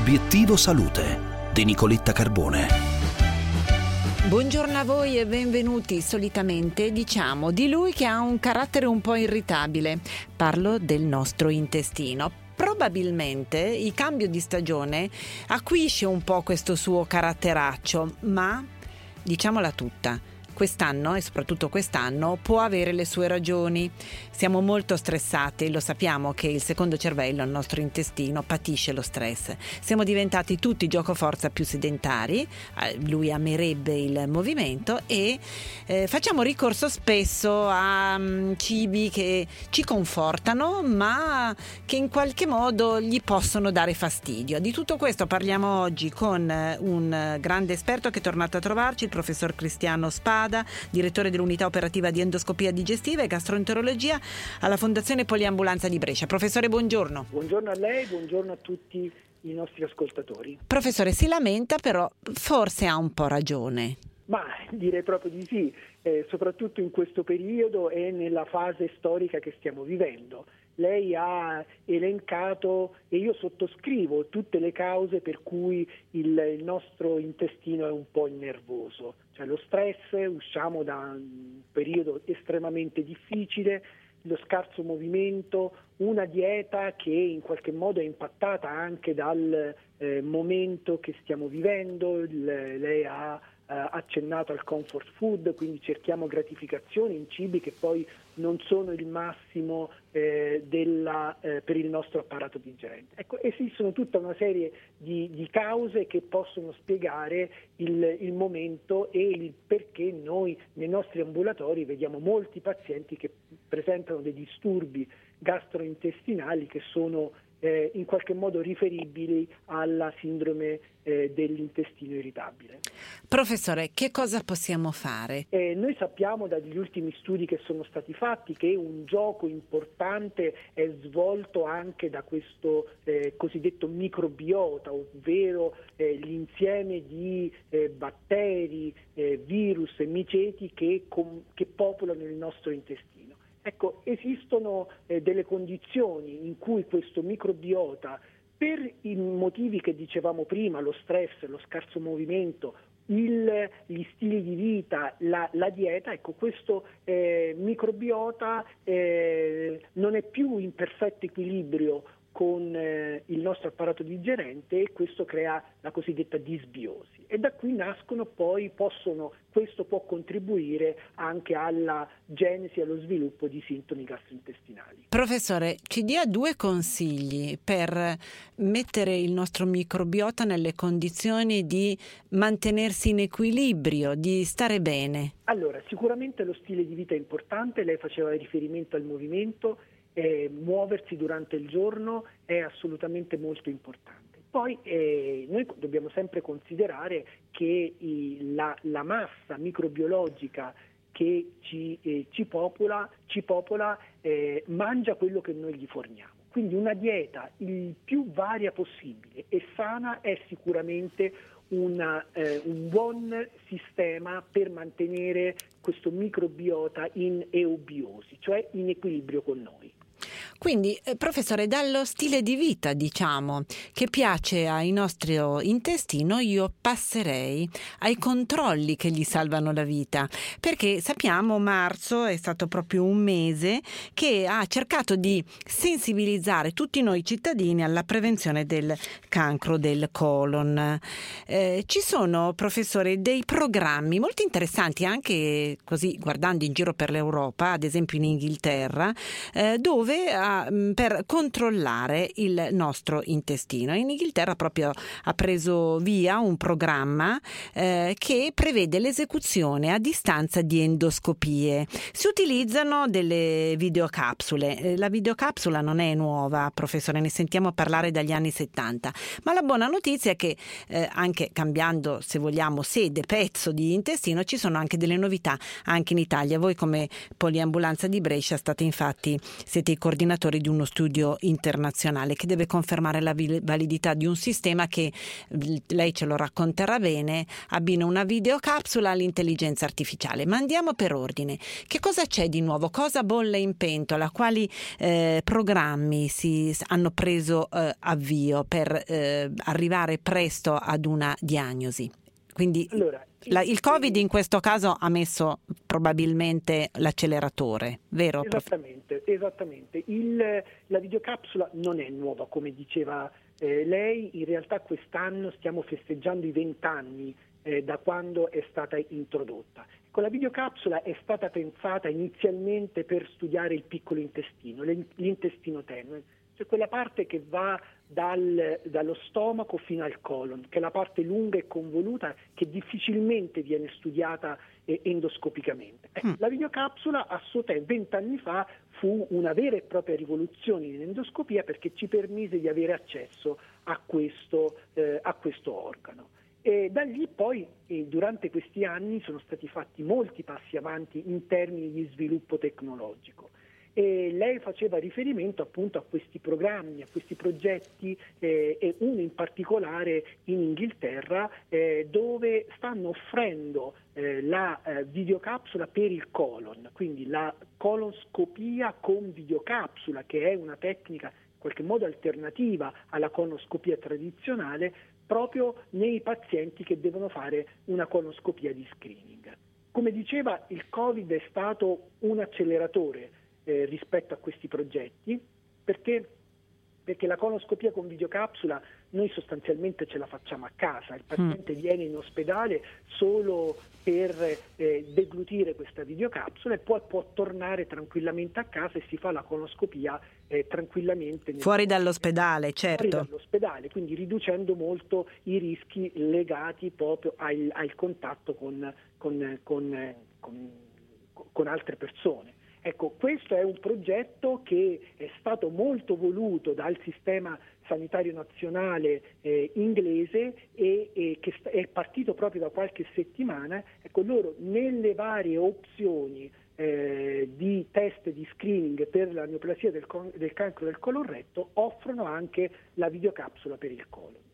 Obiettivo Salute di Nicoletta Carbone. Buongiorno a voi e benvenuti. Solitamente diciamo di lui che ha un carattere un po' irritabile. Parlo del nostro intestino probabilmente il cambio di stagione acuisce un po' questo suo caratteraccio, ma diciamola tutta quest'anno e soprattutto quest'anno può avere le sue ragioni. Siamo molto stressati, lo sappiamo che il secondo cervello, il nostro intestino, patisce lo stress. Siamo diventati tutti gioco forza più sedentari, eh, lui amerebbe il movimento e eh, facciamo ricorso spesso a um, cibi che ci confortano ma che in qualche modo gli possono dare fastidio. Di tutto questo parliamo oggi con eh, un grande esperto che è tornato a trovarci, il professor Cristiano Spada Spada, direttore dell'unità operativa di endoscopia digestiva e gastroenterologia alla Fondazione Poliambulanza di Brescia. Professore, buongiorno. Buongiorno a lei, buongiorno a tutti i nostri ascoltatori. Professore, si lamenta però forse ha un po' ragione. Ma direi proprio di sì, eh, soprattutto in questo periodo e nella fase storica che stiamo vivendo lei ha elencato e io sottoscrivo tutte le cause per cui il, il, nostro intestino è un po' nervoso, cioè lo stress, usciamo da un periodo estremamente difficile, lo scarso movimento, una dieta che in qualche modo è impattata anche dal eh, momento che stiamo vivendo, il, lei ha eh, accennato al comfort food, quindi cerchiamo gratificazioni in cibi che poi non sono il massimo eh, della, eh, per il nostro apparato digerente. Ecco, esistono tutta una serie di, di cause che possono spiegare il, il, momento e il perché noi nei nostri ambulatori vediamo molti pazienti che presentano dei disturbi gastrointestinali che sono eh, in qualche modo riferibili alla sindrome eh, dell'intestino irritabile. Professore, che cosa possiamo fare? Eh, noi sappiamo dagli ultimi studi che sono stati fatti che un gioco importante è svolto anche da questo eh, cosiddetto microbiota, ovvero eh, l'insieme di eh, batteri, virus e miceti che, com- che popolano il nostro intestino. Ecco, esistono eh, delle condizioni in cui questo microbiota, per i motivi che dicevamo prima, lo stress, lo scarso movimento, il, gli stili di vita, la, la dieta, ecco, questo eh, microbiota eh, non è più in perfetto equilibrio con eh, il nostro apparato digerente e questo crea la cosiddetta disbiosi. E da qui nascono poi, possono, questo può contribuire anche alla genesi e allo sviluppo di sintomi gastrointestinali. Professore, ci dia due consigli per mettere il nostro microbiota nelle condizioni di mantenersi in equilibrio, di stare bene. Allora, sicuramente lo stile di vita è importante, lei faceva riferimento al movimento eh, muoversi durante il giorno è assolutamente molto importante. Poi eh, noi dobbiamo sempre considerare che i, la, la, massa microbiologica che ci, eh, ci popola, ci popola eh, mangia quello che noi gli forniamo. Quindi una dieta il più varia possibile e sana è sicuramente una, eh, un buon sistema per mantenere questo microbiota in eubiosi, cioè in equilibrio con noi. Quindi, eh, professore, dallo stile di vita, diciamo, che piace ai nostri intestino, io passerei ai controlli che gli salvano la vita, perché sappiamo marzo è stato proprio un mese che ha cercato di sensibilizzare tutti noi cittadini alla prevenzione del cancro del colon. Eh, ci sono, professore, dei programmi molto interessanti anche così guardando in giro per l'Europa, ad esempio in Inghilterra, eh, dove Mm, per controllare il nostro intestino. In Inghilterra proprio ha preso via un programma eh, che prevede l'esecuzione a distanza di endoscopie. Si utilizzano delle videocapsule. Eh, la videocapsula non è nuova, professore, ne sentiamo parlare dagli anni 70, ma la buona notizia è che eh, anche cambiando, se vogliamo, sede, pezzo di intestino, ci sono anche delle novità anche in Italia. Voi come poliambulanza di Brescia state infatti, siete i coordinatore di uno studio internazionale che deve confermare la validità di un sistema che, lei ce lo racconterà bene, abbina una videocapsula all'intelligenza artificiale. Ma andiamo per ordine. Che cosa c'è di nuovo? Cosa bolle in pentola? Quali eh, programmi si hanno preso eh, avvio per eh, arrivare presto ad una diagnosi? Quindi allora, la, il Covid in questo caso ha messo probabilmente l'acceleratore, vero? Esattamente, esattamente. Il, la videocapsula non è nuova, come diceva eh, lei, in realtà quest'anno stiamo festeggiando i vent'anni eh, da quando è stata introdotta. Ecco, la videocapsula è stata pensata inizialmente per studiare il piccolo intestino, l'intestino tenue cioè quella parte che va dal, dallo stomaco fino al colon, che è la parte lunga e convoluta che difficilmente viene studiata eh, endoscopicamente. Eh, mm. La videocapsula a suo tempo, vent'anni fa, fu una vera e propria rivoluzione in endoscopia perché ci permise di avere accesso a questo, eh, a questo organo. E da lì poi durante questi anni sono stati fatti molti passi avanti in termini di sviluppo tecnologico e lei faceva riferimento appunto a questi programmi, a questi progetti eh, e uno in particolare in Inghilterra eh, dove stanno offrendo eh, la eh, videocapsula per il colon, quindi la colonscopia con videocapsula che è una tecnica in qualche modo alternativa alla colonoscopia tradizionale proprio nei pazienti che devono fare una colonoscopia di screening. Come diceva, il Covid è stato un acceleratore eh, rispetto a questi progetti perché, perché la conoscopia con videocapsula noi sostanzialmente ce la facciamo a casa, il paziente mm. viene in ospedale solo per eh, deglutire questa videocapsula e poi può tornare tranquillamente a casa e si fa la conoscopia eh, tranquillamente. Fuori dall'ospedale, certo. Fuori dall'ospedale, quindi riducendo molto i rischi legati proprio al, al contatto con, con, con, con altre persone. Ecco, questo è un progetto che è stato molto voluto dal sistema sanitario nazionale eh, inglese e, e, che è partito proprio da qualche settimana. Ecco, loro nelle varie opzioni eh, di test di screening per la neoplasia del, del cancro del colon retto offrono anche la videocapsula per il colon.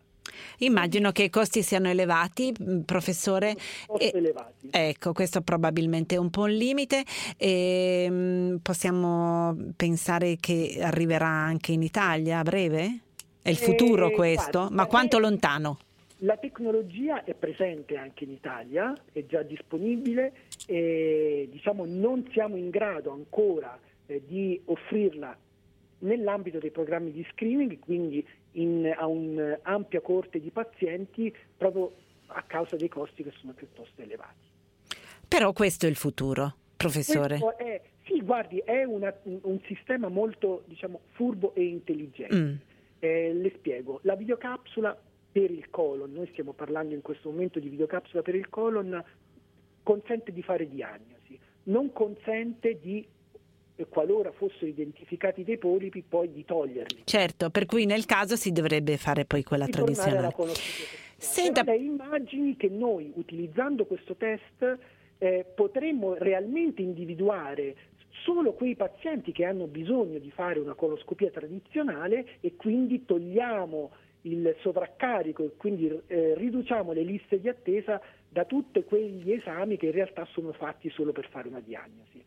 Immagino che i costi siano elevati, mm, professore. E, elevati. Ecco, questo probabilmente è un po' un limite. E, mm, possiamo pensare che arriverà anche in Italia a breve? È il futuro eh, questo? Guarda, Ma quanto lontano? La tecnologia è presente anche in Italia, è già disponibile e diciamo, non siamo in grado ancora eh, di offrirla nell'ambito dei programmi di screening, quindi in, a un'ampia corte di pazienti proprio a causa dei costi che sono piuttosto elevati. Però questo è il futuro, professore. È, sì, guardi, è una, un sistema molto diciamo, furbo e intelligente. Mm. Eh, le spiego, la videocapsula per il colon, noi stiamo parlando in questo momento di videocapsula per il colon, consente di fare diagnosi, non consente di qualora fossero identificati dei polipi, poi di toglierli. Certo, per cui nel caso si dovrebbe fare poi quella tradizionale. Senta... Però lei immagini che noi, utilizzando questo test, eh, potremmo realmente individuare solo quei pazienti che hanno bisogno di fare una coloscopia tradizionale e quindi togliamo il sovraccarico e quindi eh, riduciamo le liste di attesa da tutti quegli esami che in realtà sono fatti solo per fare una diagnosi.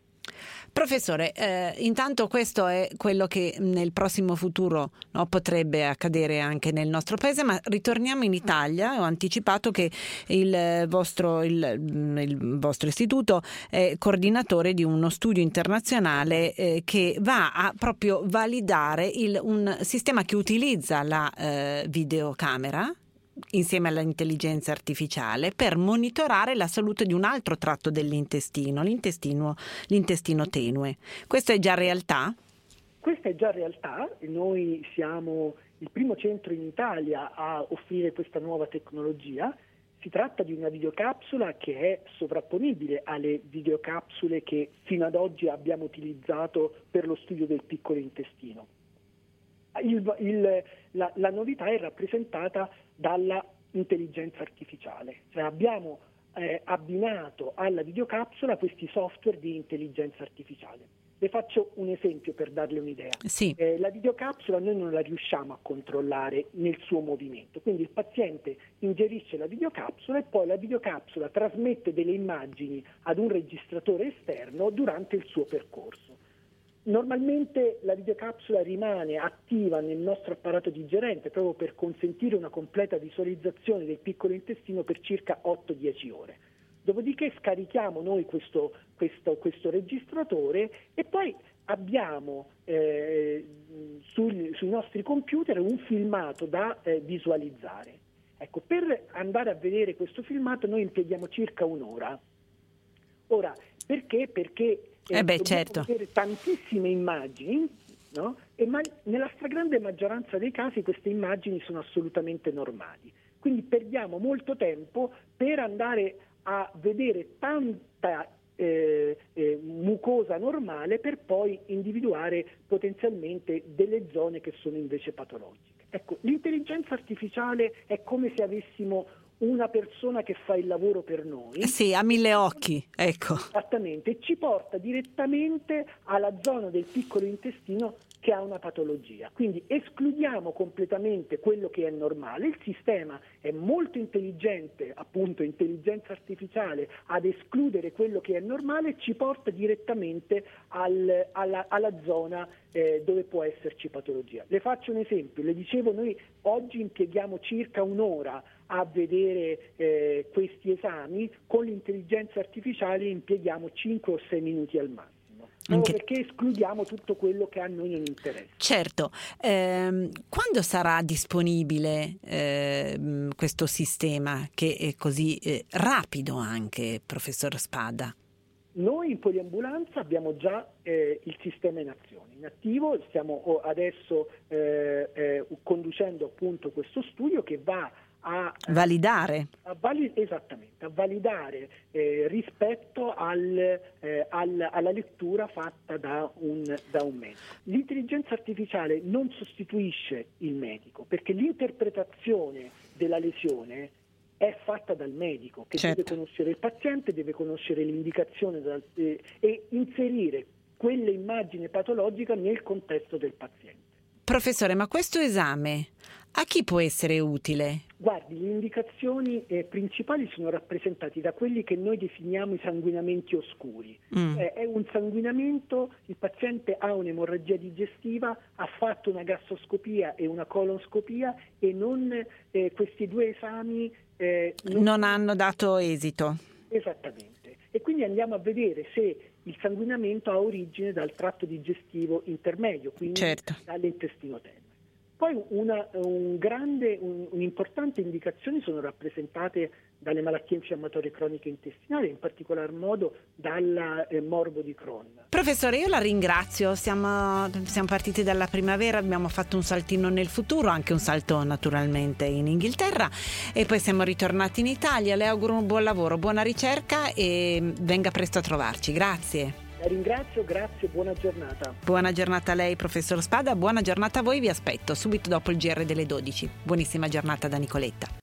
Professore, eh, intanto questo è quello che nel prossimo futuro no, potrebbe accadere anche nel nostro paese, ma ritorniamo in Italia. Ho anticipato che il vostro, il, il vostro istituto è coordinatore di uno studio internazionale eh, che va a proprio validare il, un sistema che utilizza la eh, videocamera insieme all'intelligenza artificiale per monitorare la salute di un altro tratto dell'intestino, l'intestino, l'intestino tenue. Questo è già realtà? Questa è già realtà, noi siamo il primo centro in Italia a offrire questa nuova tecnologia. Si tratta di una videocapsula che è sovrapponibile alle videocapsule che fino ad oggi abbiamo utilizzato per lo studio del piccolo intestino. Il, il, la, la novità è rappresentata dalla intelligenza artificiale, cioè abbiamo eh, abbinato alla videocapsula questi software di intelligenza artificiale. Le faccio un esempio per darle un'idea. Sì. Eh, la videocapsula noi non la riusciamo a controllare nel suo movimento, quindi il paziente ingerisce la videocapsula e poi la videocapsula trasmette delle immagini ad un registratore esterno durante il suo percorso. Normalmente la videocapsula rimane attiva nel nostro apparato digerente proprio per consentire una completa visualizzazione del piccolo intestino per circa 8-10 ore. Dopodiché scarichiamo noi questo, questo, questo registratore e poi abbiamo eh, sul, sui nostri computer un filmato da eh, visualizzare. Ecco, per andare a vedere questo filmato noi impieghiamo circa un'ora. Ora, perché? Perché eh beh, certo. avere tantissime immagini no? e ma- nella stragrande maggioranza dei casi queste immagini sono assolutamente normali. Quindi perdiamo molto tempo per andare a vedere tanta eh, eh, mucosa normale per poi individuare potenzialmente delle zone che sono invece patologiche. Ecco, l'intelligenza artificiale è come se avessimo una persona che fa il lavoro per noi. Sì, a mille occhi, ecco. Esattamente, ci porta direttamente alla zona del piccolo intestino che ha una patologia. Quindi escludiamo completamente quello che è normale, il sistema è molto intelligente, appunto intelligenza artificiale, ad escludere quello che è normale ci porta direttamente al, alla, alla, zona eh, dove può esserci patologia. Le faccio un esempio, le dicevo noi oggi impieghiamo circa un'ora a vedere eh, questi esami, con l'intelligenza artificiale impieghiamo 5 o 6 minuti al massimo. Anche... perché escludiamo tutto quello che a noi non interessa. Certo, ehm, quando sarà disponibile eh, questo sistema che è così eh, rapido anche, professor Spada? Noi in poliambulanza abbiamo già eh, il sistema in azione, in attivo, stiamo adesso eh, eh, conducendo appunto questo studio che va a validare. A vali- esattamente, a validare eh, rispetto al, eh, al, alla lettura fatta da un, da un, medico. L'intelligenza artificiale non sostituisce il medico perché l'interpretazione della lesione è fatta dal medico che certo. deve conoscere il paziente, deve conoscere l'indicazione da, eh, e inserire quell'immagine patologica nel contesto del paziente. Professore, ma questo esame a chi può essere utile? Guardi, le indicazioni eh, principali sono rappresentate da quelli che noi definiamo i sanguinamenti oscuri. Mm. Eh, è un sanguinamento, il paziente ha un'emorragia digestiva, ha fatto una gastroscopia e una colonscopia e non, eh, questi due esami eh, non... non hanno dato esito. Esattamente. E quindi andiamo a vedere se il sanguinamento ha origine dal tratto digestivo intermedio, quindi certo. dall'intestino terzo. Poi una, un grande, un, un'importante indicazione sono rappresentate dalle malattie infiammatorie croniche intestinali, in particolar modo dal eh, morbo di Crohn. Professore, io la ringrazio, siamo, siamo, partiti dalla primavera, abbiamo fatto un saltino nel futuro, anche un salto naturalmente in Inghilterra e poi siamo ritornati in Italia. Le auguro un buon lavoro, buona ricerca e venga presto a trovarci. Grazie. La ringrazio, grazie, buona giornata. Buona giornata a lei, professor Spada, buona giornata a voi, vi aspetto subito dopo il GR delle 12. Buonissima giornata da Nicoletta.